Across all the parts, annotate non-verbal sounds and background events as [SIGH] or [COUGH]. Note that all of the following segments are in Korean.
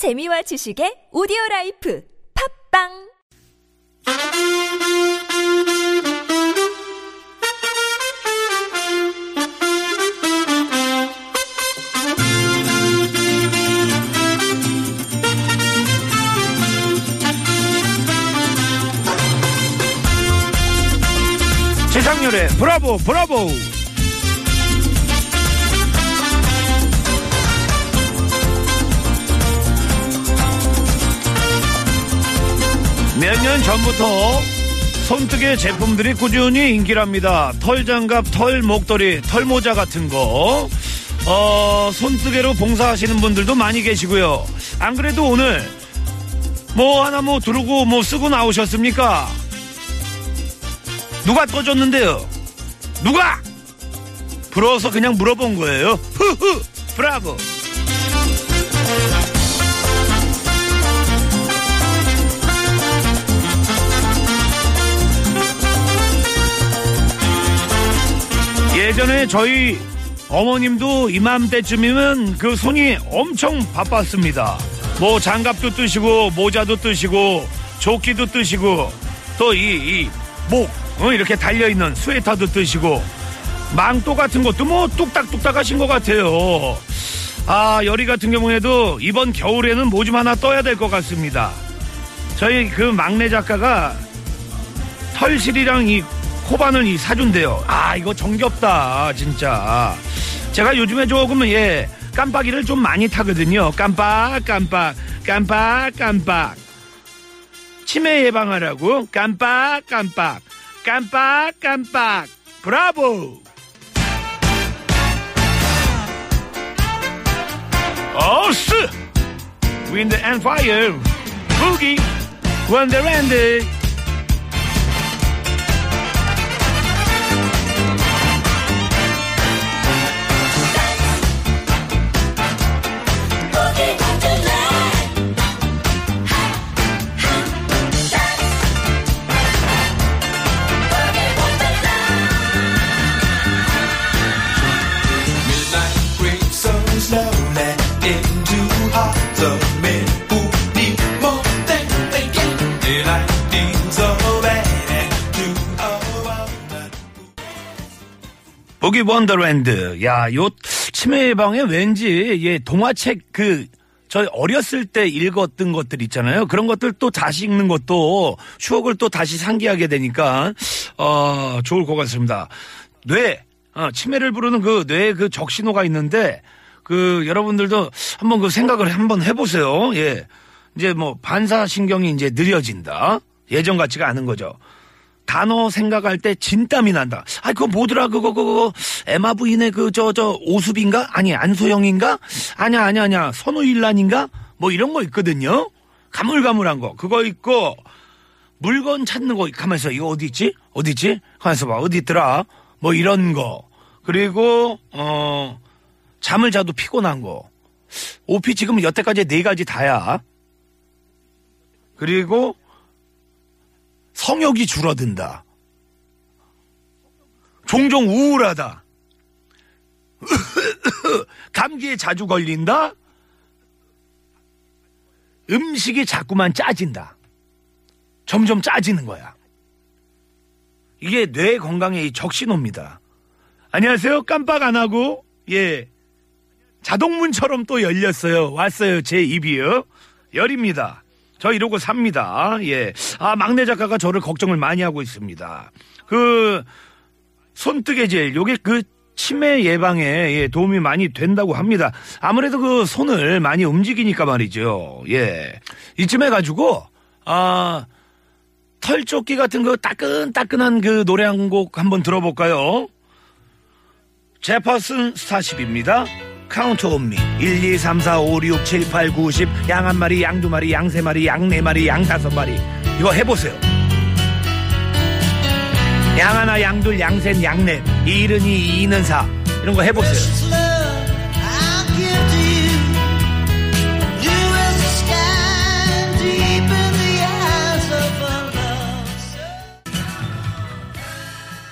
재미와 지식의 오디오 라이프 팝빵! 최상렬의 브라보 브라보 몇 년 전부터 손뜨개 제품들이 꾸준히 인기랍니다. 털 장갑, 털 목도리, 털 모자 같은 거. 어, 손뜨개로 봉사하시는 분들도 많이 계시고요. 안 그래도 오늘 뭐 하나 뭐 두르고 뭐 쓰고 나오셨습니까? 누가 떠줬는데요? 누가? 부러워서 그냥 물어본 거예요. [LAUGHS] 후후 브라보. 예전에 저희 어머님도 이맘때쯤이면 그 손이 엄청 바빴습니다. 뭐 장갑도 뜨시고 모자도 뜨시고 조끼도 뜨시고 또이목 어, 이렇게 달려 있는 스웨터도 뜨시고 망토 같은 것도 뭐 뚝딱뚝딱 하신 것 같아요. 아 열이 같은 경우에도 이번 겨울에는 뭐 좀 하나 떠야 될 것 같습니다. 저희 그 막내 작가가 털실이랑 이 코바늘 이 사준대요. 아 이거 정겹다 진짜. 제가 요즘에 조금 예 깜빡이를 좀 많이 타거든요. 깜빡 깜빡 깜빡 깜빡. 치매 예방하라고 깜빡 깜빡 깜빡 깜빡 브라보. Earth Wind and Fi 보기 원더랜드. 야, 요 치매 예방에 왠지 예 동화책 그 저희 어렸을 때 읽었던 것들 있잖아요. 그런 것들 또 다시 읽는 것도 추억을 또 다시 상기하게 되니까 어 좋을 것 같습니다. 뇌 어, 치매를 부르는 그 뇌에 그 적신호가 있는데 그 여러분들도 한번 그 생각을 한번 해보세요. 예. 이제 뭐 반사신경이 이제 느려진다. 예전 같지가 않은 거죠. 단어 생각할 때 진땀이 난다. 아, 그거 뭐더라, 그거, 그거. 에마 부인의 그, 저, 저, 오수빈가? 아니, 안소영인가? 아니야, 아니야, 아니야. 선우일란인가? 뭐 이런 거 있거든요? 가물가물한 거. 그거 있고, 물건 찾는 거, 가만있어. 이거 어디 있지? 어디 있지? 가만있어 봐. 어디 있더라? 뭐 이런 거. 그리고, 어, 잠을 자도 피곤한 거. 오피 지금 여태까지 네 가지 다야. 그리고, 성욕이 줄어든다. 종종 우울하다. [LAUGHS] 감기에 자주 걸린다. 음식이 자꾸만 짜진다. 점점 짜지는 거야. 이게 뇌 건강의 이 적신호입니다. 안녕하세요. 깜빡 안 하고, 예. 자동문처럼 또 열렸어요. 왔어요. 제 입이요. 열입니다. 저 이러고 삽니다. 예. 아, 막내 작가가 저를 걱정을 많이 하고 있습니다. 그, 손뜨개질, 요게 그 치매 예방에 예, 도움이 많이 된다고 합니다. 아무래도 그 손을 많이 움직이니까 말이죠. 예. 이쯤 해가지고, 아, 털조끼 같은 그 따끈따끈한 그 노래 한 곡 한번 들어볼까요? 제퍼슨 스타쉽입니다. Count on me 1, 2, 3, 4, 5, 6, 7, 8, 9, 10 양 한 마리, 양 두 마리, 양 세 마리, 양 네 마리, 양 다섯 마리. 이거 해보세요. 양 하나, 양 둘, 양 셋, 양 넷, 이는 이, 이는 사. 이런 거 해보세요.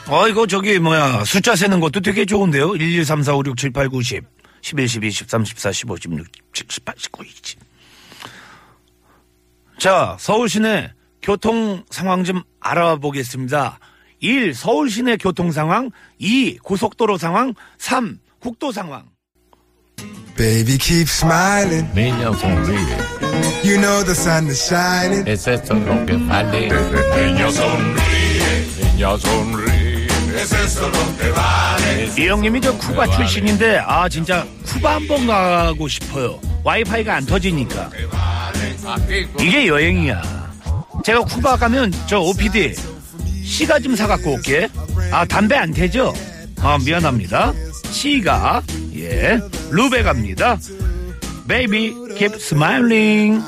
어, 이거 저기 뭐야. 숫자 세는 것도 되게 좋은데요. 1, 2, 3, 4, 5, 6, 7, 8, 9, 10, 11, 12, 13, 14, 15, 16, 17, 18, 19, 20. 자, 서울 시내 교통 상황 좀 알아보겠습니다. 1. 서울 시내 교통 상황. 2. 고속도로 상황. 3. 국도 상황. Baby, keep smiling. Niña sonríe, You know the sun is shining. es esto lo que vale. Niña sonríe, niña sonríe, es esto lo que vale. 이 형님이 저 쿠바 출신인데, 아, 진짜 쿠바 한번 가고 싶어요. 와이파이가 안 터지니까. 이게 여행이야. 제가 쿠바 가면 저 OPD 시가 좀 사갖고 올게. 아, 담배 안 태죠? 아, 미안합니다. 시가, 예, 루베 갑니다. Baby, keep smiling.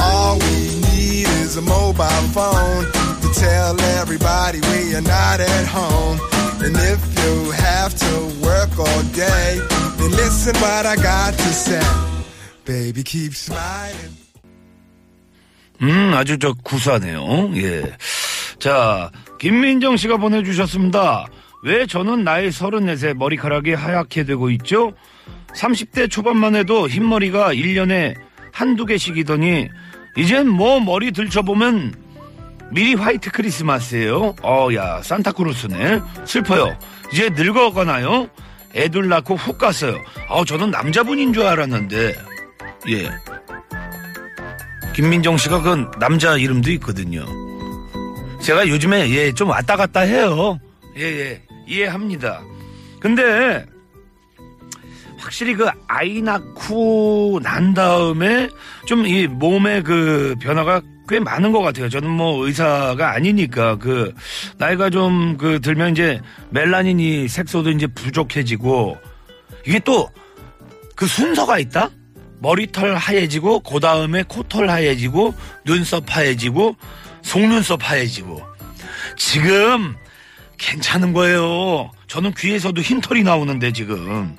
All we need is a mobile phone to tell everybody we are not at home. And if you have to work all day, then listen what I got to say. Baby, keep smiling. 음, 아주 저 구수하네요. 예. 자, 김민정 씨가 보내주셨습니다. 왜 저는 나이 34세 머리카락이 하얗게 되고 있죠? 30대 초반만 해도 흰머리가 1년에 한두 개씩이더니, 이젠 뭐 머리 들춰보면 미리 화이트 크리스마스예요. 어, 야, 산타크루스네. 슬퍼요. 이제 늙어가나요? 애들 낳고 훅 갔어요. 아, 저는 남자분인 줄 알았는데, 예. 김민정 씨가 그 남자 이름도 있거든요. 제가 요즘에 예 좀 왔다 갔다 해요. 예예 이해합니다. 근데 확실히 그 아이 낳고 난 다음에 좀 이 몸의 그 변화가 꽤 많은 것 같아요. 저는 뭐 의사가 아니니까 그 나이가 좀 그 들면 이제 멜라닌이 색소도 이제 부족해지고 이게 또 그 순서가 있다? 머리털 하얘지고 그 다음에 코털 하얘지고 눈썹 하얘지고 속눈썹 하얘지고 지금 괜찮은 거예요. 저는 귀에서도 흰털이 나오는데 지금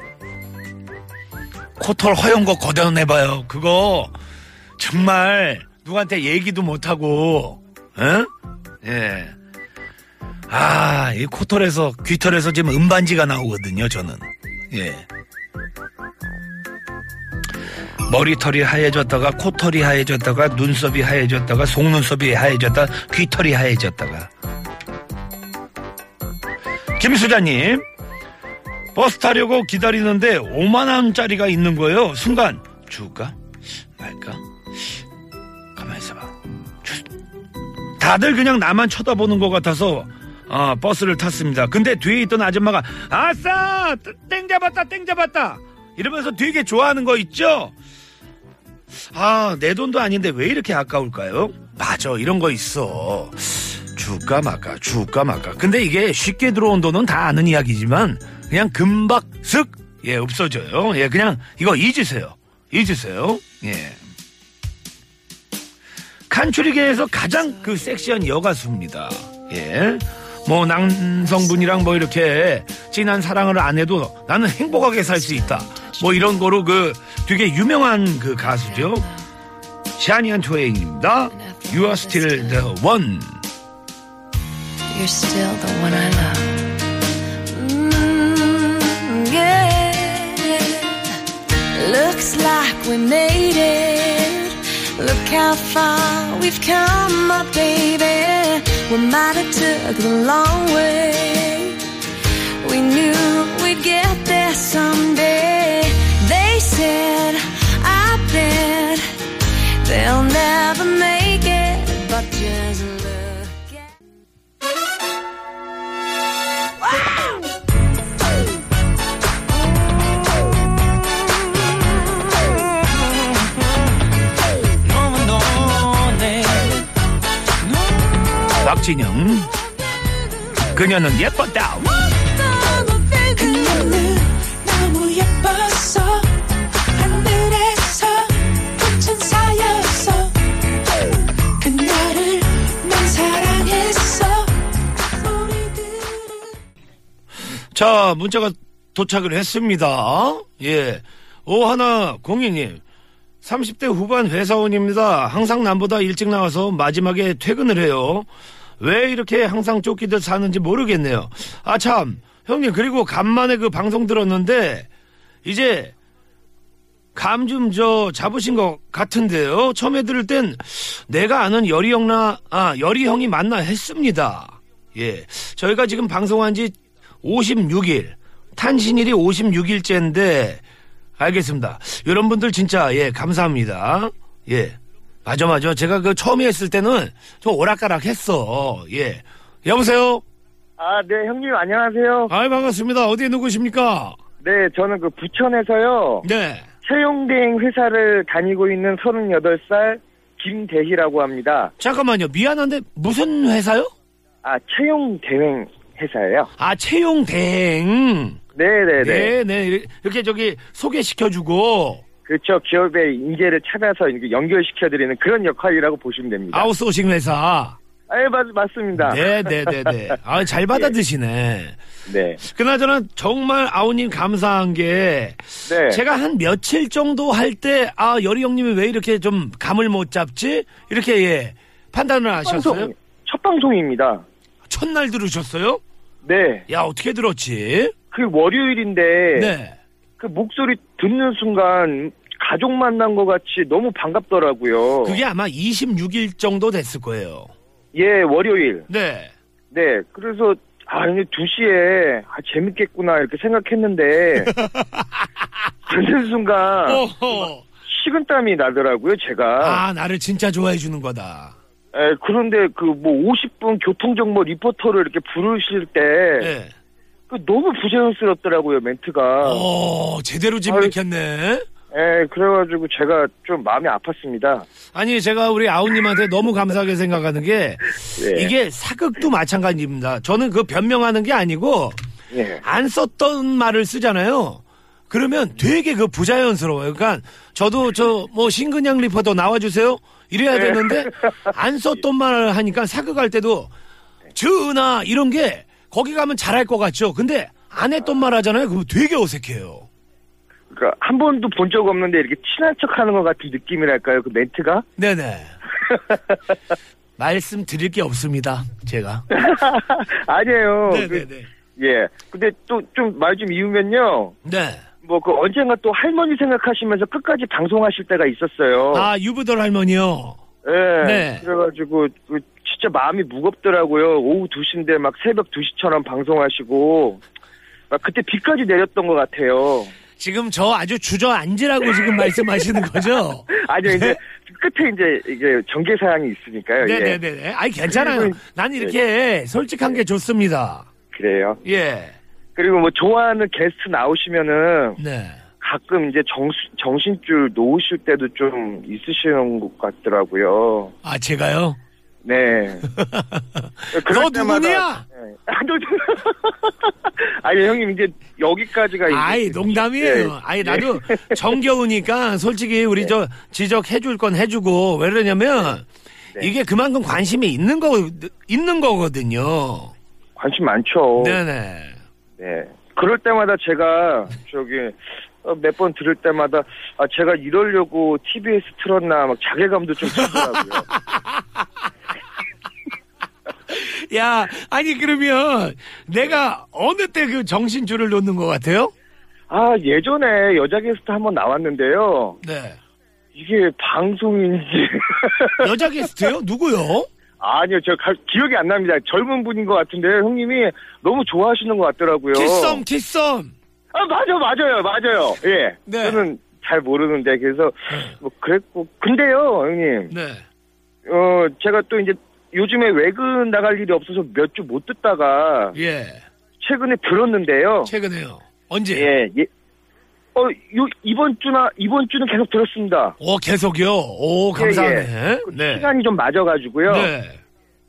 코털 허연 거 걷어내봐요. 그거 정말 누구한테 얘기도 못하고 응? 예. 아, 이 코털에서 귀털에서 지금 음반지가 나오거든요. 저는 예. 머리털이 하얘졌다가 코털이 하얘졌다가 눈썹이 하얘졌다가 속눈썹이 하얘졌다가 귀털이 하얘졌다가 김수자님 버스 타려고 기다리는데 5만 원짜리가 있는 거예요 순간 줄까 말까 다들 그냥 나만 쳐다보는 것 같아서 어, 버스를 탔습니다 근데 뒤에 있던 아줌마가 아싸 땡 잡았다 땡 잡았다 이러면서 되게 좋아하는 거 있죠 아, 내 돈도 아닌데 왜 이렇게 아까울까요? 맞아, 이런 거 있어. 줄까 말까, 줄까 말까. 근데 이게 쉽게 들어온 돈은 다 아는 이야기지만, 그냥 금박, 슥, 예, 없어져요. 예, 그냥 이거 잊으세요. 잊으세요. 예. 칸추리계에서 가장 그 섹시한 여가수입니다. 예. 뭐 남성분이랑 뭐 이렇게 진한 사랑을 안 해도 나는 행복하게 살 수 있다. 뭐 이런 거로 그 되게 유명한 그 가수죠. 샤니안 트웨인입니다. You are still the one. You're still the one I love. Mm. Looks like we made it. Look how far we've come, my baby. We might have took the long way. We knew we'd get there someday. They said, I bet they'll never make it, but just 진영. 그녀는 예뻤다. 그녀는 너무 예뻤어 하늘에서 꽃은 사였어 그녀를 난 사랑했어 우리들은 자, 문자가 도착을 했습니다. 예. 오하나 공인님. 30대 후반 회사원입니다. 항상 남보다 일찍 나와서 마지막에 퇴근을 해요. 왜 이렇게 항상 쫓기듯 사는지 모르겠네요. 아, 참. 형님, 그리고 간만에 그 방송 들었는데, 이제, 감 좀 저 잡으신 것 같은데요. 처음에 들을 땐 내가 아는 열이 형나 아 열이 형이 맞나 했습니다. 예, 저희가 지금 방송한 지 56일 탄신일이 56일째인데 알겠습니다. 이런 분들 진짜 예 감사합니다. 예, 맞아 맞아. 제가 그 처음에 했을 때는 좀 오락가락 했어. 예, 여보세요. 아, 네, 형님, 안녕하세요. 아 반갑습니다. 어디에 누구십니까? 네, 저는 그 부천에서요, 네. 채용대행 회사를 다니고 있는 38살 김대희라고 합니다. 잠깐만요. 미안한데 무슨 회사요? 아, 채용대행 회사예요. 아 채용 대행. 네네네. 네, 네. 이렇게 저기 소개시켜주고 그렇죠. 기업의 인재를 찾아서 이렇게 연결시켜드리는 그런 역할이라고 보시면 됩니다. 아웃소싱 회사. 아, 예, 맞, 맞습니다. 네, 네, 네, 네. [LAUGHS] 아, 잘 받아드시네. 네. 그나저나 정말 아우님 감사한 게 네. 제가 한 며칠 정도 할 때 아, 열이 형님이 왜 이렇게 좀 감을 못 잡지? 이렇게 예. 판단을 하셨어요? 방송, 첫 방송입니다. 첫날 들으셨어요? 네. 야, 어떻게 들었지? 그 월요일인데, 네. 그 목소리 듣는 순간, 가족 만난 것 같이 너무 반갑더라고요. 그게 아마 26일 정도 됐을 거예요. 예, 월요일. 네. 네, 그래서 아, 이제 2시에 아, 재밌겠구나 이렇게 생각했는데 [LAUGHS] 듣는 순간. 식은땀이 나더라고요, 제가. 아, 나를 진짜 좋아해 주는 거다. 에, 그런데 그 뭐 50분 교통정보 리포터를 이렇게 부르실 때 네. 그 너무 부자연스럽더라고요, 멘트가. 어, 제대로 진맥했네. 에, 그래가지고 제가 좀 마음이 아팠습니다. 아니, 제가 우리 아우님한테 너무 감사하게 생각하는 게, 예. 이게 사극도 마찬가지입니다. 저는 그 변명하는 게 아니고, 예. 안 썼던 말을 쓰잖아요. 그러면 되게 그 부자연스러워요. 그러니까 저도 저 뭐 신근양 리포터 나와주세요. 이래야 되는데 안 썼던 말을 하니까 사극할 때도 전하 이런 게 거기 가면 잘할 것 같죠. 근데 안 했던 말 하잖아요. 그럼 되게 어색해요. 그러니까 한 번도 본 적 없는데 이렇게 친한 척하는 것 같은 느낌이랄까요, 그 멘트가? 네네. [LAUGHS] 말씀 드릴 게 없습니다. 제가. [LAUGHS] 아니에요. 그, 네네네. 예. 근데 또 좀말좀 이으면요. 네. 뭐 그 언젠가 또 할머니 생각하시면서 끝까지 방송하실 때가 있었어요. 아 유부돌 할머니요. 예. 네. 그래가지고 그 진짜 마음이 무겁더라고요. 오후 2시인데 막 새벽 2시처럼 방송하시고 막 그때 비까지 내렸던 것 같아요. 지금 저 아주 주저앉으라고 지금 [LAUGHS] 말씀하시는 거죠? 아니요, 이제 끝에 이제 이게 전개 사항이 있으니까요. 예. 네네네. 아니 괜찮아요. 그리고- 난 이렇게 솔직한 게 좋습니다. 그래요. 예. 그리고 뭐 좋아하는 게스트 나오시면은 네. 가끔 이제 정, 정신줄 놓으실 때도 좀 있으시는 것 같더라고요. 아 제가요? 네. [LAUGHS] 너 누구냐? 네. 아, 너- [LAUGHS] 아니 형님 이제 여기까지가 아이 농담이에요. 예. 아이 나도 정겨우니까 솔직히 우리 저 지적해 줄 건 해주고 왜 그러냐면 네. 이게 그만큼 관심이 있는 거 있는 거거든요. 관심 많죠. 네네. 네. 그럴 때마다 제가 저기 몇 번 들을 때마다 아 제가 이러려고 TBS 틀었나 막 자괴감도 좀 들더라고요. [LAUGHS] 야 아니 그러면 내가 어느 때 그 정신줄을 놓는 것 같아요? 아 예전에 여자 게스트 한번 나왔는데요. 네. 이게 방송인지 [LAUGHS] 여자 게스트요? 누구요? 아니요 저 가- 기억이 안 납니다. 젊은 분인 것 같은데 형님이 너무 좋아하시는 것 같더라고요. 키썸 키썸. 아 맞아 맞아요 맞아요. 예. 네. 저는 잘 모르는데 그래서 뭐 그랬고 근데요 형님 네. 어 제가 또 이제 요즘에 외근 나갈 일이 없어서 몇 주 못 듣다가 예. 최근에 들었는데요. 최근에요. 언제? 예, 예. 어, 요, 이번 주나, 이번 주는 계속 들었습니다. 오 계속요. 오 감사하네. 그 네. 시간이 좀 맞아 가지고요. 네.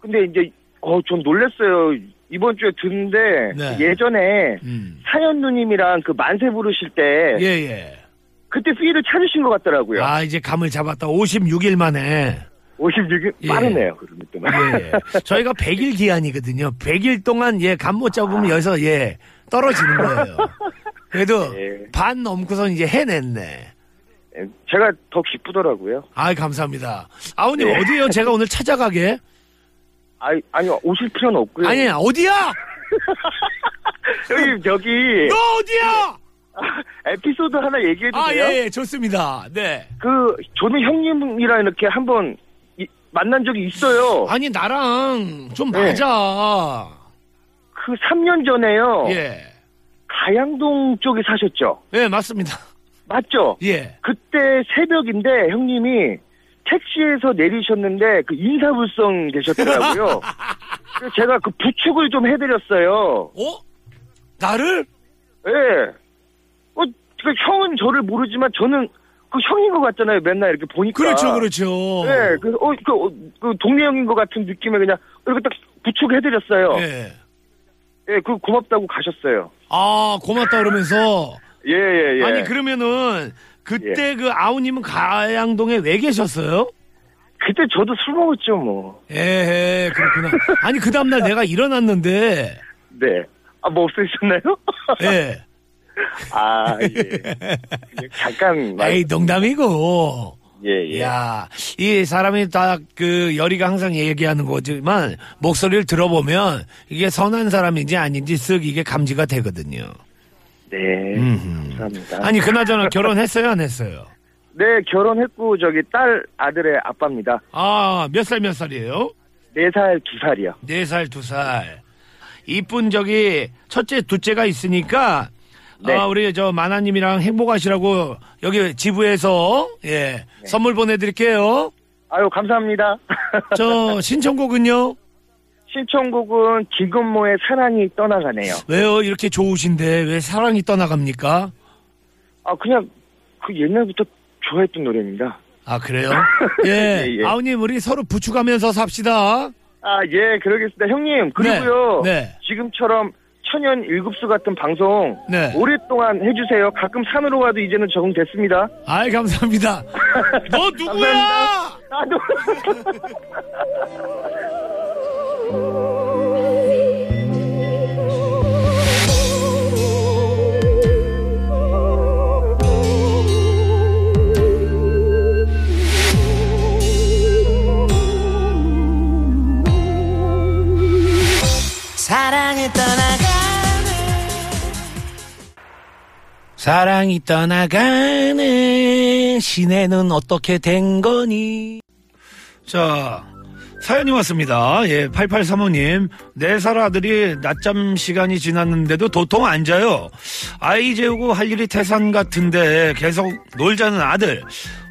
근데 이제, 어, 좀 놀랬어요. 이번 주에 듣는데, 네. 예전에 음. 사연 누님이랑 그 만세 부르실 때, 예 예. 그때 필을 찾으신 것 같더라고요. 아 이제 감을 잡았다. 56일 만에. 56일 예. 빠르네요, 그러면 또. 예. [LAUGHS] 저희가 100일 기한이거든요. 100일 동안 예, 감못 잡으면 여기서 예, 떨어지는 거예요. 그래도 예. 반 넘고선 이제 해냈네. 예, 제가 더 기쁘더라고요. 아 감사합니다. 아우님 예. 어디에요? 제가 오늘 찾아가게? 아니, 아니, 오실 필요는 없고요. 아니 어디야? [LAUGHS] 형님, 저기, 너 어디야? 에피소드 하나 얘기해도 아, 돼요? 예, 예, 좋습니다. 네. 그 저는 형님이랑 이렇게 한번 이- 만난 적이 있어요. 아니, 나랑 좀 네. 맞아. 그 3년 전에요. 예. 가양동 쪽에 사셨죠? 예, 맞습니다. 맞죠? 예. 그때 새벽인데 형님이 택시에서 내리셨는데 그 인사불성 되셨더라고요. [LAUGHS] 그래서 제가 그 부축을 좀 해드렸어요. 어? 나를? 예. 어, 그 형은 저를 모르지만 저는 그 형인 것 같잖아요. 맨날 이렇게 보니까. 그렇죠, 그렇죠. 예, 그래서 어, 그, 어, 그 동네 형인 것 같은 느낌에 그냥 이렇게 딱 부축해드렸어요. 예. 예, 그 고맙다고 가셨어요. 아, 고맙다 그러면서. 예, 예, 예. 아니, 그러면은, 그때 그 아우님은 가양동에 왜 계셨어요? 그때 저도 술 먹었죠, 뭐. 예, 그렇구나. 아니, 그 다음날 내가 일어났는데, 네. 아, 뭐 없으셨나요? 예. [LAUGHS] 아, 예. [LAUGHS] 잠깐. 말- 에이, 농담이고. 예, 예. 야, 이 사람이 다그 열이가 항상 얘기하는 거지만 목소리를 들어보면 이게 선한 사람인지 아닌지 쓱 이게 감지가 되거든요. 네. 음흠. 감사합니다. 아니 그나저나 결혼했어요 안 했어요? [LAUGHS] 네, 결혼했고, 저기 딸 아들의 아빠입니다. 아, 몇 살 몇 살이에요? 네 살, 두 살이요. 네 살, 두 살. 이쁜 저기 첫째, 둘째가 있으니까 네. 아, 우리 저 마나님이랑 행복하시라고 여기 지부에서 예 선물 보내드릴게요. 아유, 감사합니다. [LAUGHS] 저 신청곡은요? 신청곡은 김건모의 사랑이 떠나가네요. 왜요? 이렇게 좋으신데 왜 사랑이 떠나갑니까? 아, 그냥 그 옛날부터 좋아했던 노래입니다. 아 그래요? [LAUGHS] 예. 예, 예. 아우님 우리 서로 부축하면서 삽시다. 아, 예, 그러겠습니다. 형님, 그리고요. 네, 네. 지금처럼 천연 일급수 같은 방송 네. 오랫동안 해주세요. 가끔 산으로 가도 이제는 적응됐습니다. 아이 감사합니다. [LAUGHS] 너 누구야? 아, 너... 사랑을 떠나가 사랑이 떠나가는 시내는 어떻게 된 거니? 자, 사연이 왔습니다. 예, 8835님. 네살 아들이 낮잠 시간이 지났는데도 도통 안 자요. 아이 재우고 할 일이 태산 같은데 계속 놀자는 아들.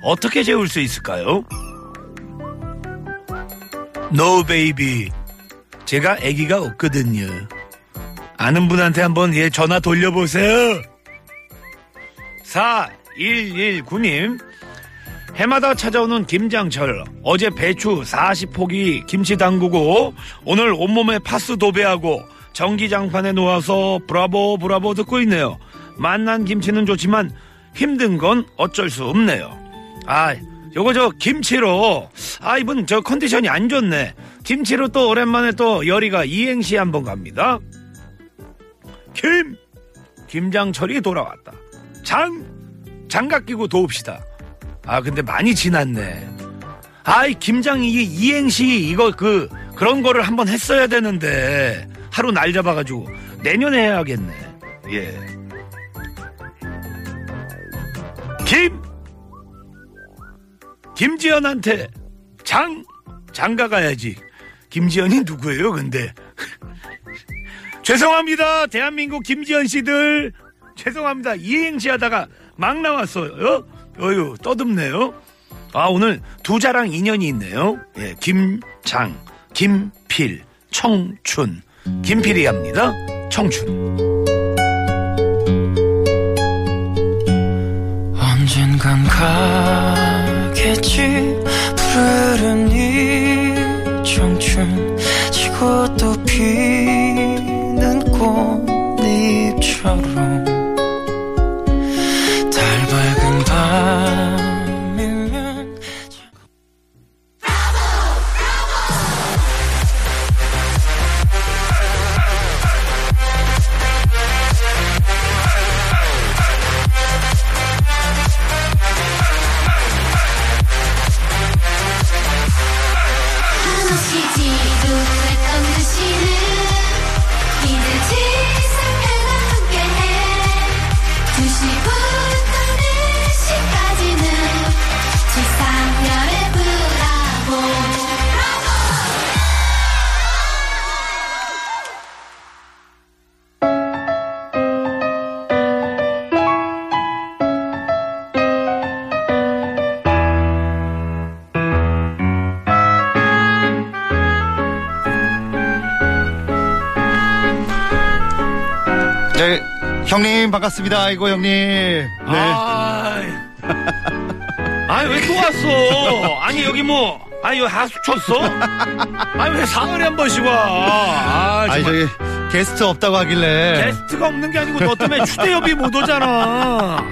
어떻게 재울 수 있을까요? No, baby. 제가 아기가 없거든요. 아는 분한테 한번 예, 전화 돌려보세요. 4119님. 해마다 찾아오는 김장철 어제 배추 40포기 김치 담그고 오늘 온몸에 파스 도배하고 전기장판에 놓아서 브라보 브라보 듣고 있네요. 만난 김치는 좋지만 힘든 건 어쩔 수 없네요. 아 요거 저 김치로 아 이분 저 컨디션이 안 좋네. 김치로 또 오랜만에 또 열이가 이행시 한번 갑니다. 김! 김장철이 돌아왔다 장 장갑 끼고 도웁시다. 아 근데 많이 지났네. 아이 김장 이 이행시 이거 그 그런 거를 한번 했어야 되는데 하루 날 잡아가지고 내년에 해야겠네. 예. 김 김지연한테 장 장가 가야지. 김지연이 누구예요? 근데 [LAUGHS] 죄송합니다. 대한민국 김지연 씨들. 죄송합니다. 이행시 하다가 막 나왔어요. 어유 떠듬네요. 아, 오늘 두 자랑 인연이 있네요. 예, 김장, 김필, 청춘. 김필이 합니다. 청춘. 언젠간 가겠지 푸르른 이 청춘 지고 또 피는 꽃잎처럼 형님 반갑습니다. 아이고 형님. 네. 아, 아니 왜또 왔어? 아니 여기 뭐 아니 여기 하수 쳤어? 아니 왜 사흘에 한 번씩 와? 아, 아니. 저기 게스트 없다고 하길래 게스트가 없는 게 아니고 너 때문에 추대엽이 못 오잖아.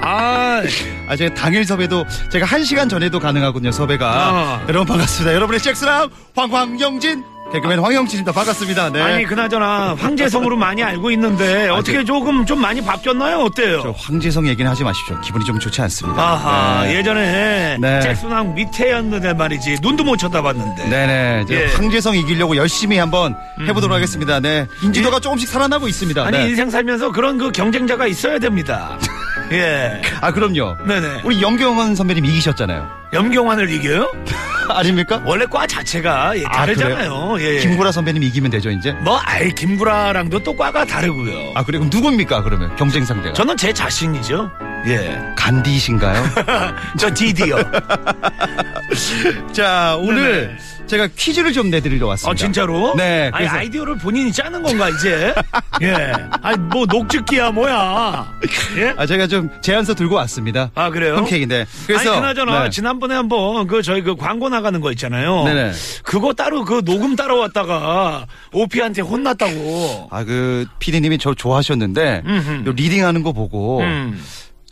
아, 아 제가 당일 섭외도 제가 한 시간 전에도 가능하거든요 섭외가 아. 여러분 반갑습니다 여러분의 잭스랑 황황영진 개그맨 황영진입니다 반갑습니다 네. 아니 그나저나 황제성으로 많이 알고 있는데 어떻게 조금 좀 많이 바뀌었나요? 어때요? 저 황재성 얘기는 하지 마십시오 기분이 좀 좋지 않습니다 아하 네. 예전에 네. 잭슨왕 밑에였는데 말이지 눈도 못 쳐다봤는데. 네네 이제 예. 황재성 이기려고 열심히 한번 해보도록 하겠습니다 네 인지도가 조금씩 살아나고 있습니다 아니 네. 인생 살면서 그런 그 경쟁자가 있어야 됩니다. [LAUGHS] 예. 아 그럼요 네네. 우리 영경원 선배님 이기셨잖아요 염경환을 이겨요? [LAUGHS] 아닙니까? 원래 과 자체가 예, 아, 다르잖아요. 예. 김구라 선배님 이기면 되죠 이제 뭐 아이 김구라랑도 또 과가 다르고요. 아 그래 그럼 누굽니까 그러면 경쟁 상대가 저는 제 자신이죠. 예. 간디신가요? [LAUGHS] 저 디디요. [LAUGHS] 자 오늘 네네. 제가 퀴즈를 좀 내드리러 왔습니다. 어 진짜로? 네. 아니 그래서 아이디어를 본인이 짜는 건가 이제? 예. 아니 뭐 녹즙기야 뭐야? 예? 아 제가 좀 제안서 들고 왔습니다. 아 그래요? 홈케이크인데 그래서 아니 그나저나 네. 지난번에 한번 그 저희 그 광고 나가는 거 있잖아요. 네네. 그거 따로 그 녹음 따로 왔다가 오피한테 혼났다고. 아 그 피디님이 저 좋아하셨는데 음흠. reading하는 거 보고 음.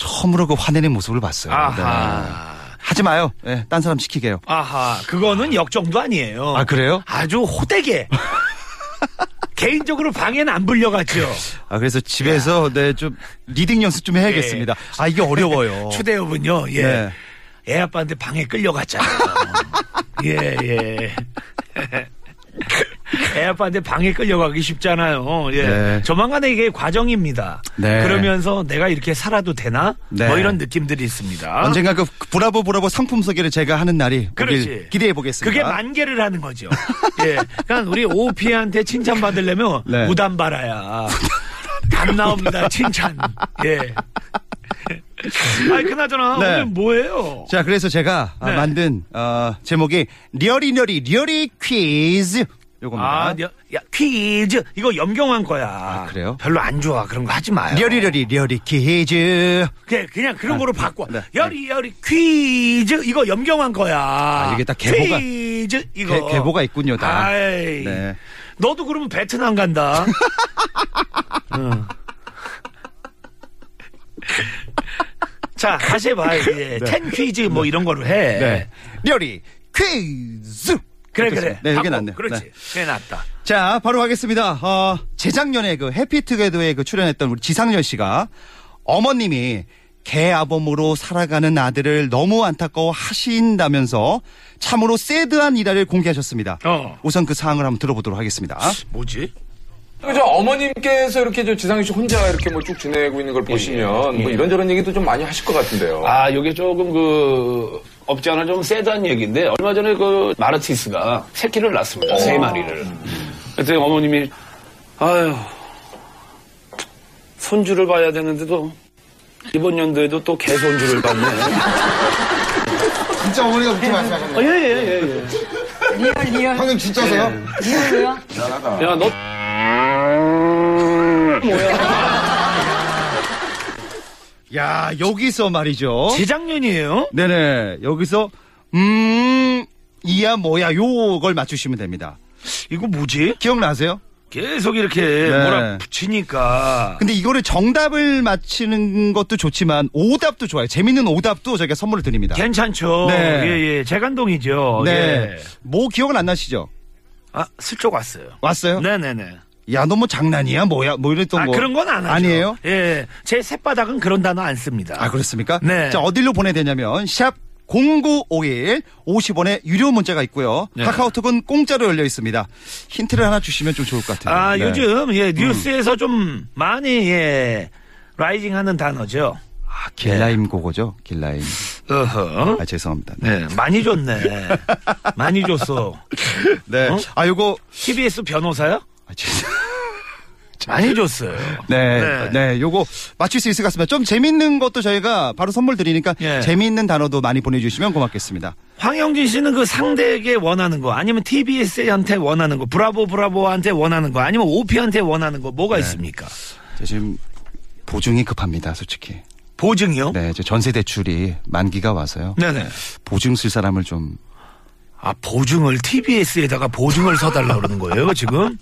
처음으로 그 화내는 모습을 봤어요. 네. 아하. 하지 마요. 네, 딴 사람 시키게요. 아하. 그거는 역정도 아니에요. 아 그래요? 아주 호되게. [LAUGHS] 개인적으로 방에는 안 불려갔죠. 아 그래서 집에서 네 좀 reading 연습 좀 해야겠습니다. 아 이게 어려워요. [LAUGHS] 추대엽은요, 예. 네. 애 아빠한테 방에 끌려갔잖아요. [LAUGHS] 예, 예. 애 아빠한테 방에 끌려가기 쉽잖아요. 예. 네. 조만간에 이게 과정입니다. 네. 그러면서 내가 이렇게 살아도 되나? 네. 뭐 이런 느낌들이 있습니다. 언젠가 그 브라보 브라보 상품 소개를 제가 하는 날이 그렇지. 기대해 보겠습니다. 그게 만개를 하는 거죠. 예. 그러니까 우리 오피한테 칭찬 받으려면 네. 무단 바라야. 안 나옵니다. 칭찬. 예. 아니 그나저나 네. 오늘 뭐예요? 자, 그래서 제가 아, 네. 만든 어, 제목이 리얼이너리 리얼이 퀴즈 요겁니다. 아, 야, 야, 퀴즈 이거 염경한 거야. 아, 그래요? 별로 안 좋아. 그런 거 하지 마요. 리얼이너리 리얼이 퀴즈. 그냥 그냥 그런 거로 바꿔. 네. 여리 여리 퀴즈 이거 염경한 거야. 아, 이게 딱 계보가- 퀴즈 이거 개- 계보가 있군요, 다. 아이. 네. 너도 그러면 베트남 간다. [LAUGHS] 응. 자, 다시 해봐. 이제 텐 퀴즈 뭐 이런 거로 해. 네. 리얼이 퀴즈. 그래, 어떻습니까? 그래. 네, 이게. 낫네요. 그렇지. 네. 그게 낫다. 자, 바로 하겠습니다. 어, 재작년에 그 해피투게더에 그 출연했던 우리 지상렬 씨가 어머님이 개아범으로 살아가는 아들을 너무 안타까워 하신다면서 참으로 새드한 일화를 공개하셨습니다. 어. 우선 그 사항을 한번 들어보도록 하겠습니다. 뭐지? 그죠 어머님께서 이렇게 저 지상희 씨 혼자 이렇게 뭐 쭉 지내고 있는 걸 보시면 뭐 이런저런 얘기도 좀 많이 하실 것 같은데요. 아, 이게 조금 그, 없지 않아 좀 세다는 얘기인데, 얼마 전에 그 마르티스가 새끼를 낳습니다. 세 마리를. 그랬더니 어머님이, 아유, 손주를 봐야 되는데도, 이번 연도에도 또 개손주를 봤네. 진짜 어머니가 그렇게 말씀하셨나요? 예, 예, 예, 예. real real 형님 진짜세요? real로요? 야, 너, 야, 여기서 말이죠. 재작년이에요? 네네. 여기서, 음, 이야 뭐야, 요걸 맞추시면 됩니다. 이거 뭐지? 기억나세요? 계속 이렇게 네. 뭐라 붙이니까. 근데 이거를 정답을 맞히는 것도 좋지만 오답도 좋아요. 재밌는 오답도 저희가 선물을 드립니다. 괜찮죠. 네. 예, 예. 재간둥이죠. 네. 예. 뭐 기억은 안 나시죠? 아, 슬쩍 왔어요. 왔어요? 네네네. 야, 너 뭐 장난이야? 뭐야? 뭐 이랬던 아, 거. 그런 건 안 하죠. 아니에요? 예. 제 새바닥은 그런 단어 안 씁니다. 아, 그렇습니까? 네. 자, 어디로 보내야 되냐면, 샵 0951 50원의 유료 문자가 있고요. 네. 카카오톡은 공짜로 열려 있습니다. 힌트를 하나 주시면 좀 좋을 것 같아요. 아, 네. 요즘, 예, 뉴스에서 좀 많이, 예, 라이징 하는 단어죠. 아, 길라임 고고죠? 길라임. 어허. 아, 죄송합니다. 네. 네, 많이 줬네. [LAUGHS] 많이 줬어. 네. 어? 아, 요거. TBS 변호사요? 아, [LAUGHS] 많이 줬어요. 네, 네. 네, 요거 맞출 수 있을 것 같습니다. 좀 재밌는 것도 저희가 바로 선물 드리니까 예. 재미있는 단어도 많이 보내주시면 고맙겠습니다. 황영진 씨는 그 상대에게 원하는 거, 아니면 TBS한테 원하는 거, 브라보 브라보한테 원하는 거, 아니면 오피한테 원하는 거, 뭐가 네. 있습니까? 자, 지금 보증이 급합니다, 솔직히. 보증이요? 네, 전세 대출이 만기가 와서요. 네네. 보증 쓸 사람을 좀 아, 보증을 TBS에다가 보증을 서달라 그러는 거예요, 지금?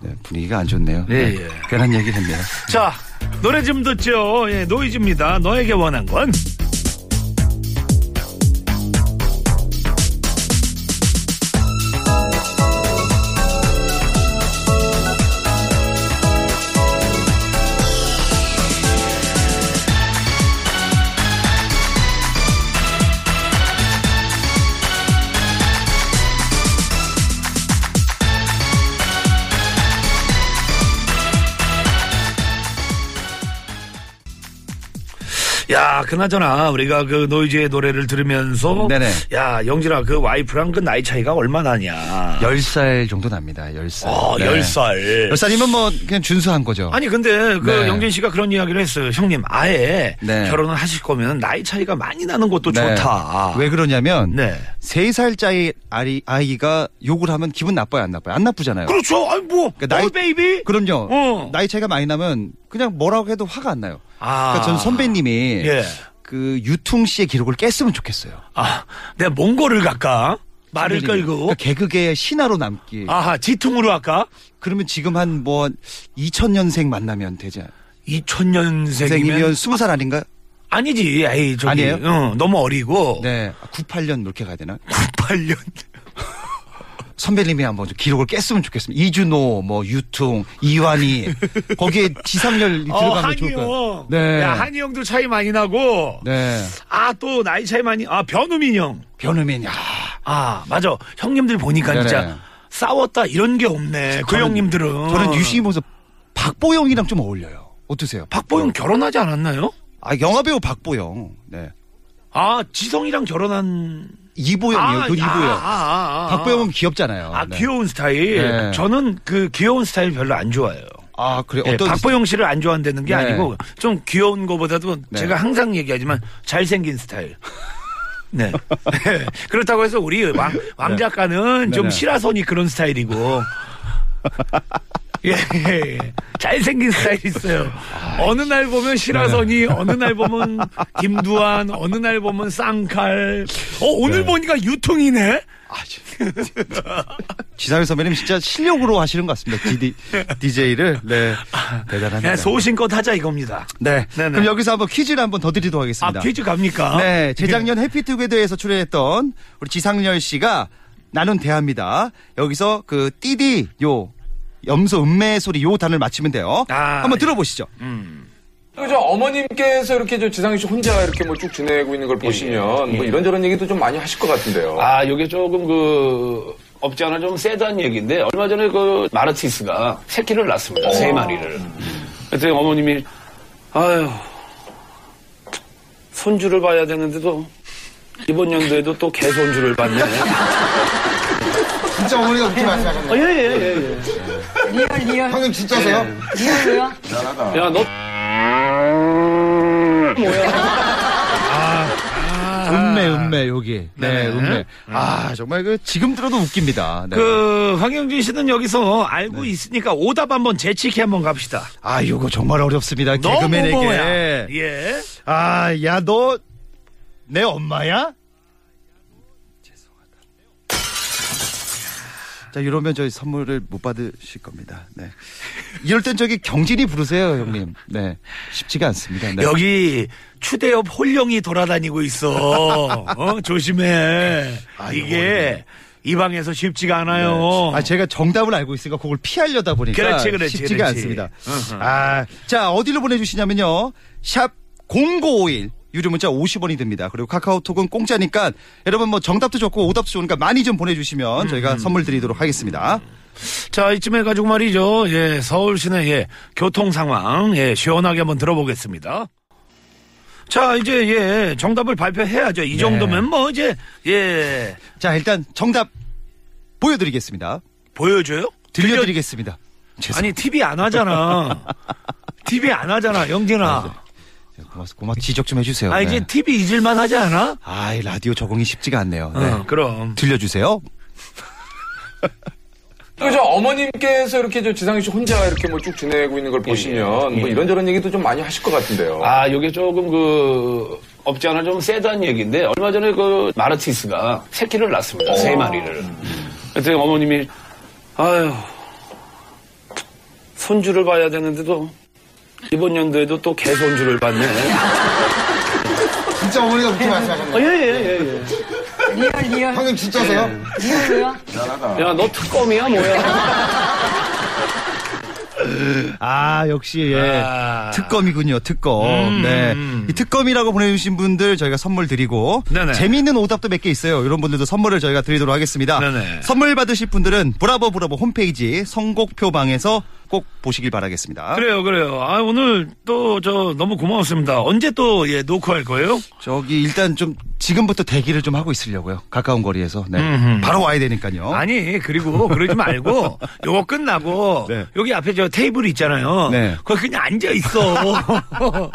네, 분위기가 안 좋네요. 예, 네, 예. 괜한 얘기 했네요. 자, 노래 좀 듣죠. 예, 노이즈입니다. 너에게 원한 건. 야, 그나저나 우리가 그 노이즈의 노래를 들으면서 네네. 야, 영진아 그 와이프랑 그 나이 차이가 얼마나 냐? 10살 정도 납니다. 10살. 어, 네. 10살. 10살이면 뭐 그냥 준수한 거죠. 아니 근데 그 네. 영진 씨가 그런 이야기를 했어요. 형님 아예 네. 결혼을 하실 거면 나이 차이가 많이 나는 것도 네. 좋다. 왜 그러냐면 네. 세 3살짜리 아이, 아이가 욕을 하면 기분 나빠요, 안 나빠요? 안 나쁘잖아요. 그렇죠. 아니 뭐 그러니까 나이- 어, baby. 그럼요. 어. 나이 차이가 많이 나면 그냥 뭐라고 해도 화가 안 나요. 아. 그러니까 전 선배님이 예. 그 유퉁 씨의 기록을 깼으면 좋겠어요. 아, 내가 몽골을 갈까? 말을 선배님이. 끌고. 그러니까 개그계의 신화로 남기. 아하, 지퉁으로 할까? 그러면 지금 한 뭐 2000년생 만나면 되지 않아요? 2000년생이면 생이면 20살 아닌가요? 아니지. 에이, 저기 아니에요? 어, 너무 어리고. 네. 98년 이렇게 가야 되나? [LAUGHS] 98년. 선배님이 한번 좀 기록을 깼으면 좋겠습니다. 이준호, 뭐 유퉁, 이완희 거기에 지상렬 어, 들어가면 좋을 한이형. 거예요. 네. 야, 한이 형도 차이 많이 나고. 네. 아, 또 나이 차이 많이. 아, 변우민 형. 변우민, 야. 아, 맞아. 형님들 보니까 네네. 진짜 싸웠다 이런 게 없네. 그 저는- 형님들은. 저는 유심히 보면서 박보영이랑 좀 어울려요. 어떠세요? 박보영 결혼하지 않았나요? 아, 영화배우 박보영. 네. 아, 지성이랑 결혼한. 이보영이요. 아, 그 이보영. 아, 아, 아, 아. 박보영은 귀엽잖아요. 아, 네. 귀여운 스타일. 네. 저는 그 귀여운 스타일 별로 안 좋아해요. 아, 그래. 예, 어떤 박보영 씨를 안 좋아한다는 게 네. 아니고 좀 귀여운 거보다도 네. 제가 항상 얘기하지만 잘생긴 스타일. 네. [LAUGHS] 그렇다고 해서 우리 왕, 왕 작가는 좀. 시라손이 그런 스타일이고. [LAUGHS] 예, 예, 예. 잘생긴 스타일 있어요. 어느 날 보면 시라선이, 어느 날 보면 김두한, 어느 날 보면 쌍칼. 어, 오늘 보니까 유통이네? 지상렬 선배님 진짜 실력으로 하시는 것 같습니다. 디디, DJ를. 네. 대단합니다. 네, 소신껏 하자 이겁니다. 네. 네네. 그럼 여기서 한번 퀴즈를 한번 더 드리도록 아, 하겠습니다. 퀴즈 갑니까? 네, 재작년 해피투게더에서 출연했던 우리 지상렬 씨가 나는 대합니다. 여기서 그 띠디 요 염소 음매 소리 요 단을 맞히면 돼요. 아, 한번 들어보시죠. 그저 어머님께서 이렇게 저 지상희 씨 혼자 이렇게 뭐 쭉 지내고 있는 걸 보시면 뭐 이런저런 얘기도 좀 많이 하실 것 같은데요. 아, 요게 조금 그, 없지 않아 좀 세다는 얘기인데, 얼마 전에 그 마르티스가 새끼를 낳습니다. 세 마리를. 그랬더니 어머님이, 아유, 손주를 봐야 되는데도, 이번 연도에도 또 개손주를 봤네. 진짜 어머니가 그렇게 말씀하셨나요? 어, 예, 예, 예, 예. real, real. 형님 진짜세요? real로요? 야, 너, 음매 음매 여기. 네, 음매. 아, 정말 그 지금 들어도 웃깁니다. 네. 그, 황영진 씨는 여기서 알고 있으니까 오답 한번 재치기 한번 갑시다. 아, 요거 정말 어렵습니다. 개그맨에게. 뭐야. 예. 아, 야, 너 내 엄마야? 자, 이러면 저희 선물을 못 받으실 겁니다. 네. 이럴 땐 저기 경진이 부르세요, 형님. 네. 쉽지가 않습니다. 네. 여기 추대엽 홀령이 돌아다니고 있어. 어, 조심해. 아, 이게 이 방에서 쉽지가 않아요. 아, 제가 정답을 알고 있으니까 그걸 피하려다 보니까 그렇지, 그렇지, 쉽지가 그렇지. 않습니다. 어허. 아, 자, 어디로 보내주시냐면요. 샵 0951. 유료 문자 50원이 듭니다. 그리고 카카오톡은 공짜니까 여러분 뭐 정답도 좋고 오답도 좋으니까 많이 좀 보내주시면 음, 저희가 선물 드리도록 하겠습니다. 자, 이쯤 해가지고 말이죠. 예, 서울 시내, 예, 교통 상황, 예, 시원하게 한번 들어보겠습니다. 자, 이제, 예, 정답을 발표해야죠. 네. 이 정도면 뭐, 이제, 예, 자, 일단 정답 보여드리겠습니다. 보여줘요? 들려드리겠습니다. 아니, TV 안 하잖아. TV 안 하잖아, 영진아. 고맙, 고맙, 지적 좀 해주세요. 아, 이제 네. TV 잊을만 하지 않아? 아, 이 라디오 적응이 쉽지가 않네요. 네. 어, 그럼. 들려주세요. [LAUGHS] 그죠 어머님께서 이렇게 저 지상희 씨 혼자 이렇게 뭐 쭉 지내고 있는 걸 보시면 뭐 이런저런 얘기도 좀 많이 하실 것 같은데요. 아, 요게 조금 그, 없지 않아 좀 세다는 얘기인데, 얼마 전에 그 마르티스가 새끼를 낳습니다. 세 마리를. 그랬더니 어머님이, 아유, 손주를 봐야 되는데도, 이번 연도에도 또 개손주를 받네. 진짜 어머니가 그렇게 말씀하셨나요? 어, 예, 예, 예, 예. real, real. 형님 진짜세요? real로요? 야, 너 특검이야, 뭐야? 아, 역시, 예. 아. 특검이군요, 특검. 음. 네. 이 특검이라고 보내주신 분들 저희가 선물 드리고. 네네. 재미있는 오답도 몇 개 있어요. 이런 분들도 선물을 저희가 드리도록 하겠습니다. 네네. 선물 받으실 분들은 브라보 브라보 홈페이지 선곡표방에서 꼭 보시길 바라겠습니다. 그래요, 그래요. 아, 오늘 또 저 너무 고마웠습니다. 언제 또 예, 노크할 거예요? 저기 일단 좀 지금부터 대기를 좀 하고 있으려고요. 가까운 거리에서. 네. 음흠. 바로 와야 되니까요. 아니, 그리고 그러지 말고 [LAUGHS] 요거 끝나고 네. 여기 앞에 저 테이블 있잖아요. 네. 거기 그냥 앉아 있어. [LAUGHS] 어?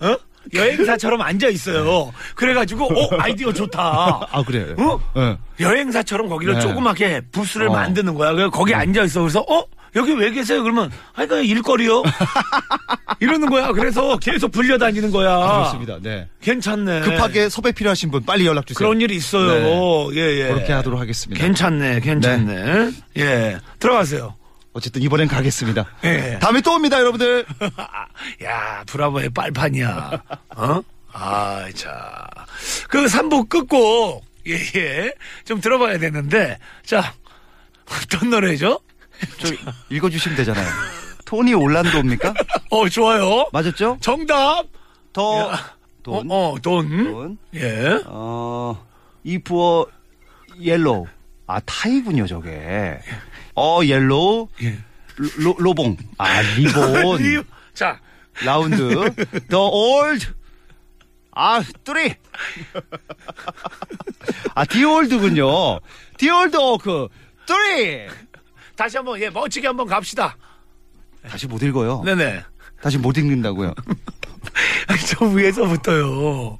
어? 여행사처럼 앉아 있어요. 그래가지고 어 아이디어 좋다. 아, 그래요? 어? 네. 여행사처럼 거기를 네. 조그맣게 부스를 어. 만드는 거야. 그래서 거기 앉아 있어. 그래서 어 여기 왜 계세요? 그러면 아니 그냥 일거리요. [LAUGHS] 이러는 거야. 그래서 계속 불려다니는 거야. 아, 그렇습니다. 네. 괜찮네. 급하게 섭외 필요하신 분 빨리 연락 주세요. 그런 일이 있어요. 예, 예. 그렇게 하도록 하겠습니다. 괜찮네, 괜찮네. 예. 들어가세요. 어쨌든 이번엔 가겠습니다. 예. 다음에 또 옵니다, 여러분들. [LAUGHS] 야, 브라보의 빨판이야. 어? 아, 자. 그 3부 끝곡, 예, 예. 좀 들어봐야 되는데, 자. [LAUGHS] 어떤 노래죠? 저 읽어주시면 되잖아요. 토니 올란도입니까? 어, 좋아요. 맞았죠? 정답! 더, 야. 돈. 어, 어, 돈. 돈. 예. 어, 이푸어 옐로우. 아, 타이군요, 저게. 어, 옐로우. 예. 로, 로봉. 아, 리본. [LAUGHS] 리- 자, 라운드. 더 올드. 아, 뚜리. 아, the old군요. the old oak. tree. 다시 한번, 예, 멋지게 한번 갑시다. 다시 못 읽어요. 네네. 다시 못 읽는다고요. 저 위에서부터요.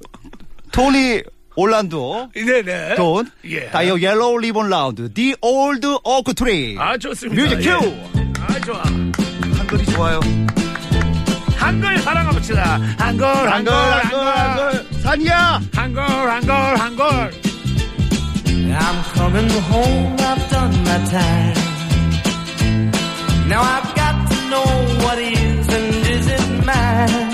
토니 올란도. 네네. Dawn. 예. tie a yellow ribbon round. the old oak tree. 아, 좋습니다. music cue. 예. 아, 좋아. 한글이 좋아요. 한글 사랑합시다. 한글, 한글, 한글, 한글. 산이야. 한글, 한글, 한글. I'm coming home, I've done my time. Now I've got to know what is and isn't mine.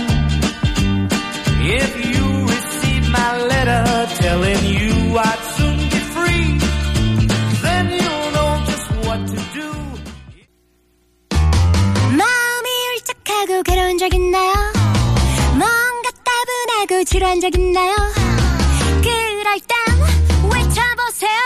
If you receive my letter telling you I'd soon be free, then you'll know just what to do. 마음이 울적하고 괴로운 적 있나요? 뭔가 따분하고 지루한 적 있나요? 그럴 땐 외쳐보세요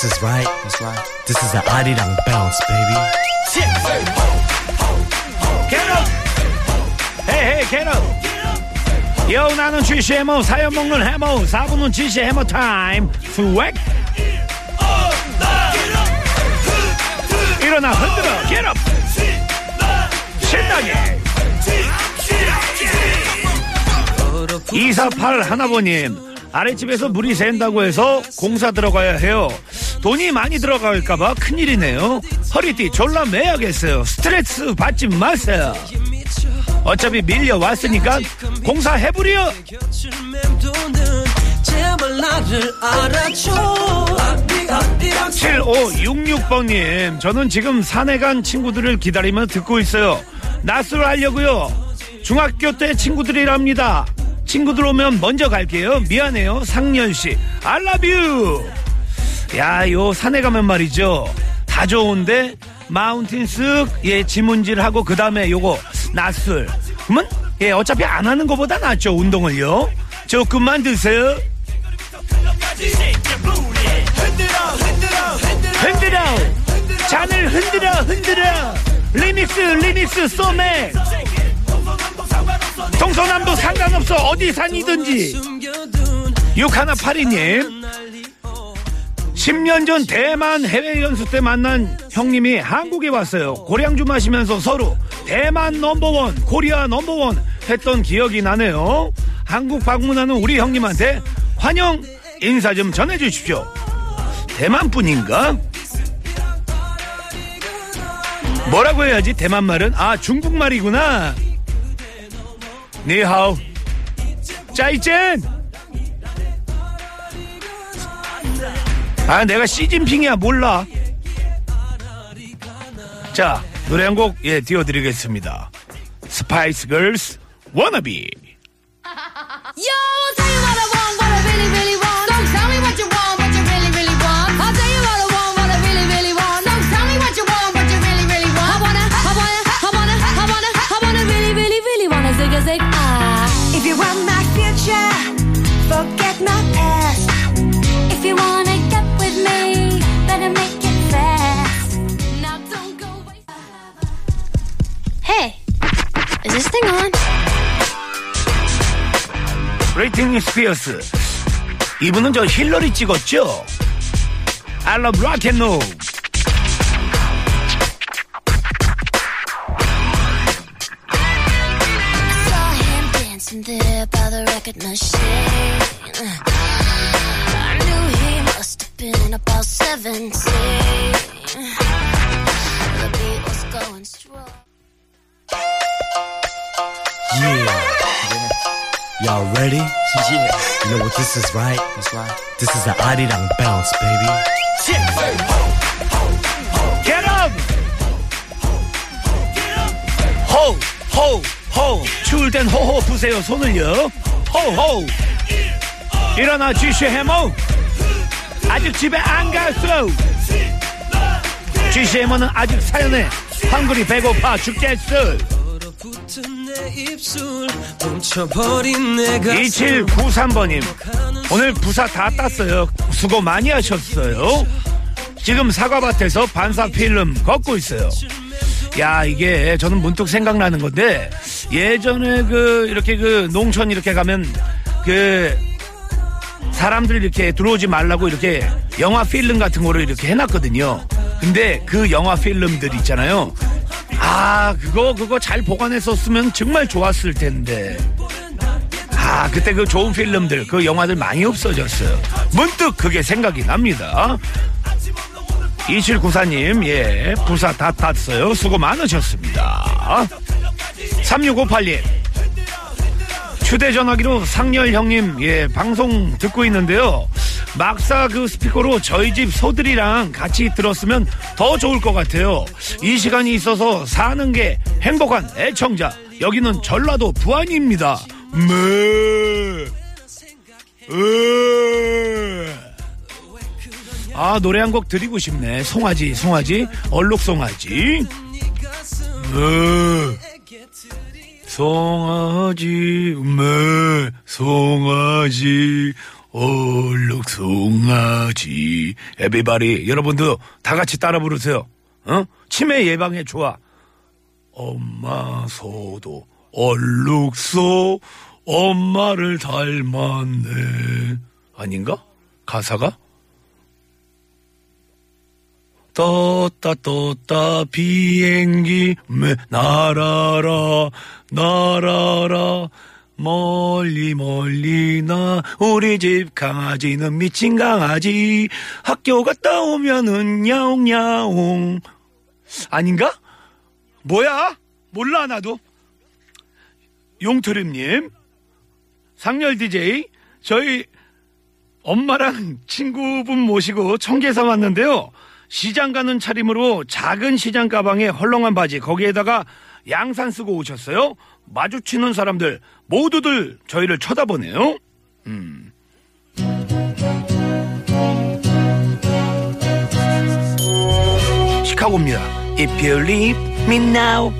this is, right? That's right. This is the Arirang bounce, baby. Get up! 헤이, 헤이, get up! 요, 나는 GC 해머, 사연 먹는 해머, 4분은 GC 해머 타임. 스웩! 일어나, 흔들어, get up! 신나게! 248 하나버님, 아랫집에서 물이 샌다고 해서 공사 들어가야 해요. 돈이 많이 들어갈까봐 큰일이네요. 허리띠 졸라 매야겠어요. 스트레스 받지 마세요. 어차피 밀려왔으니까 공사해버려! 제발 나를 알아줘. 7566번님, 저는 지금 산에 간 친구들을 기다리며 듣고 있어요. 낯설 하려고요. 중학교 때 친구들이랍니다. 친구들 오면 먼저 갈게요. 미안해요. 상년씨. You. 야, 요 산에 가면 말이죠. 다 좋은데, 마운틴 쓱, 예, 지문질 하고, 그 다음에 요거, 낯설. 그러면, 예, 어차피 안 하는 것보다 낫죠, 운동을요. 조금만 드세요. 흔들어! 잔을 흔들어 흔들어 remix remix 소맥 동서남도 상관없어 어디 산이든지 6182님 10년 전 대만 해외 연수 때 만난 형님이 한국에 왔어요. 고량주 마시면서 서로 대만 number one, Korea number one 했던 기억이 나네요. 한국 방문하는 우리 형님한테 환영 인사 좀 전해주십시오. 대만 분인가? 뭐라고 해야지 대만 말은? 아 중국 말이구나. 你好. 再见. 아 내가 시진핑이야. 몰라. 자 노래 한 곡 예 띄워드리겠습니다. Spice Girls Wannabe. Yo, I'll tell you what I want, what 브레이팅 스피어스. 이분은 저 힐러리 찍었죠? I love rock and roll. saw him dancing there by the record machine. I knew he must have been about 17. The beat was going strong. Yeah. Y'all ready? Yeah. You know what this is, right? That's right. This is the Arirang bounce, baby. Get up! 호, 호, 호. 추울 땐 호호 부세요, 손을요. 호 호. 일어나, 쥐쉬 해모. 아직 집에 안 갔어. 쥐쉬 해모는 아직 사연해. 한글이 배고파 죽겠어. 2793번님 오늘 부사 다 땄어요. 수고 많이 하셨어요. 지금 사과밭에서 반사 필름 걷고 있어요. 야 이게 저는 문득 생각나는 건데 예전에 그 이렇게 그 농촌 이렇게 가면 그 사람들 이렇게 들어오지 말라고 이렇게 영화 필름 같은 거를 이렇게 해놨거든요. 근데 그 영화 필름들 있잖아요 아 그거 그거 잘 보관했었으면 정말 좋았을 텐데. 아 그때 그 좋은 필름들 그 영화들 많이 없어졌어요. 문득 그게 생각이 납니다. 2794님 예 부사 다 탔어요. 수고 많으셨습니다. 3658님 휴대전화기로 상렬 형님 예 방송 듣고 있는데요 막사 그 스피커로 저희 집 소들이랑 같이 들었으면 더 좋을 것 같아요. 이 시간이 있어서 사는 게 행복한 애청자. 여기는 전라도 부안입니다. 네. 으. 아 노래 한 곡 드리고 싶네. 송아지 송아지 얼룩 송아지. 으. 송아지 매 송아지 얼룩 송아지 에비바리 여러분도 다 같이 따라 부르세요 어? 치매 예방에 좋아 엄마 소도 얼룩소 엄마를 닮았네 아닌가? 가사가? 떴다 떴다 비행기 매 날아라 날아라 멀리 멀리 나 우리 집 강아지는 미친 강아지. 학교 갔다 오면은 야옹야옹. 아닌가? 뭐야? 몰라 나도. 용트림님 상렬 DJ 저희 엄마랑 친구분 모시고 청계산 왔는데요. 시장 가는 차림으로 작은 시장 가방에 헐렁한 바지 거기에다가 양산 쓰고 오셨어요 마주치는 사람들 모두들 저희를 쳐다보네요. 음. 시카고입니다. If you leave me now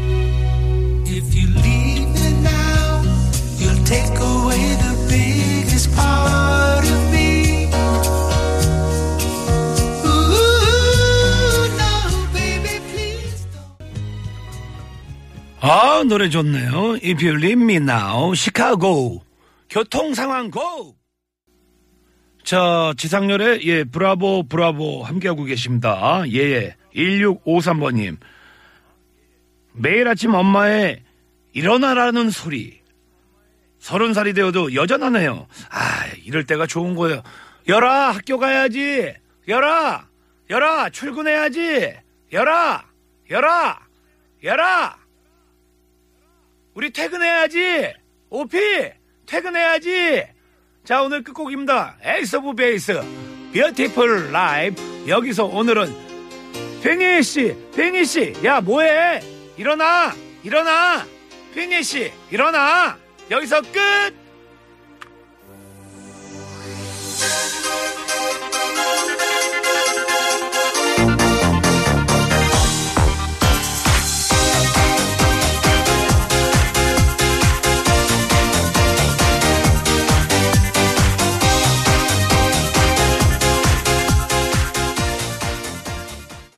노래 좋네요. If you leave me now, 시카고. 교통 상황 고! 자, 지상렬의, 예, 브라보, 브라보, 함께하고 계십니다. 예, 예. 1653번님. 매일 아침 엄마의 일어나라는 소리. 서른 살이 되어도 여전하네요. 아, 이럴 때가 좋은 거예요. 열아, 학교 가야지. 열아, 열아, 출근해야지. 열아, 열아, 열아. 우리 퇴근해야지. 오피 퇴근해야지. 자 오늘 끝곡입니다. Ace of Base Beautiful Life 여기서 오늘은 팽이 씨, 팽이 씨, 야 뭐해? 일어나, 일어나, 팽이 씨, 일어나. 여기서 끝.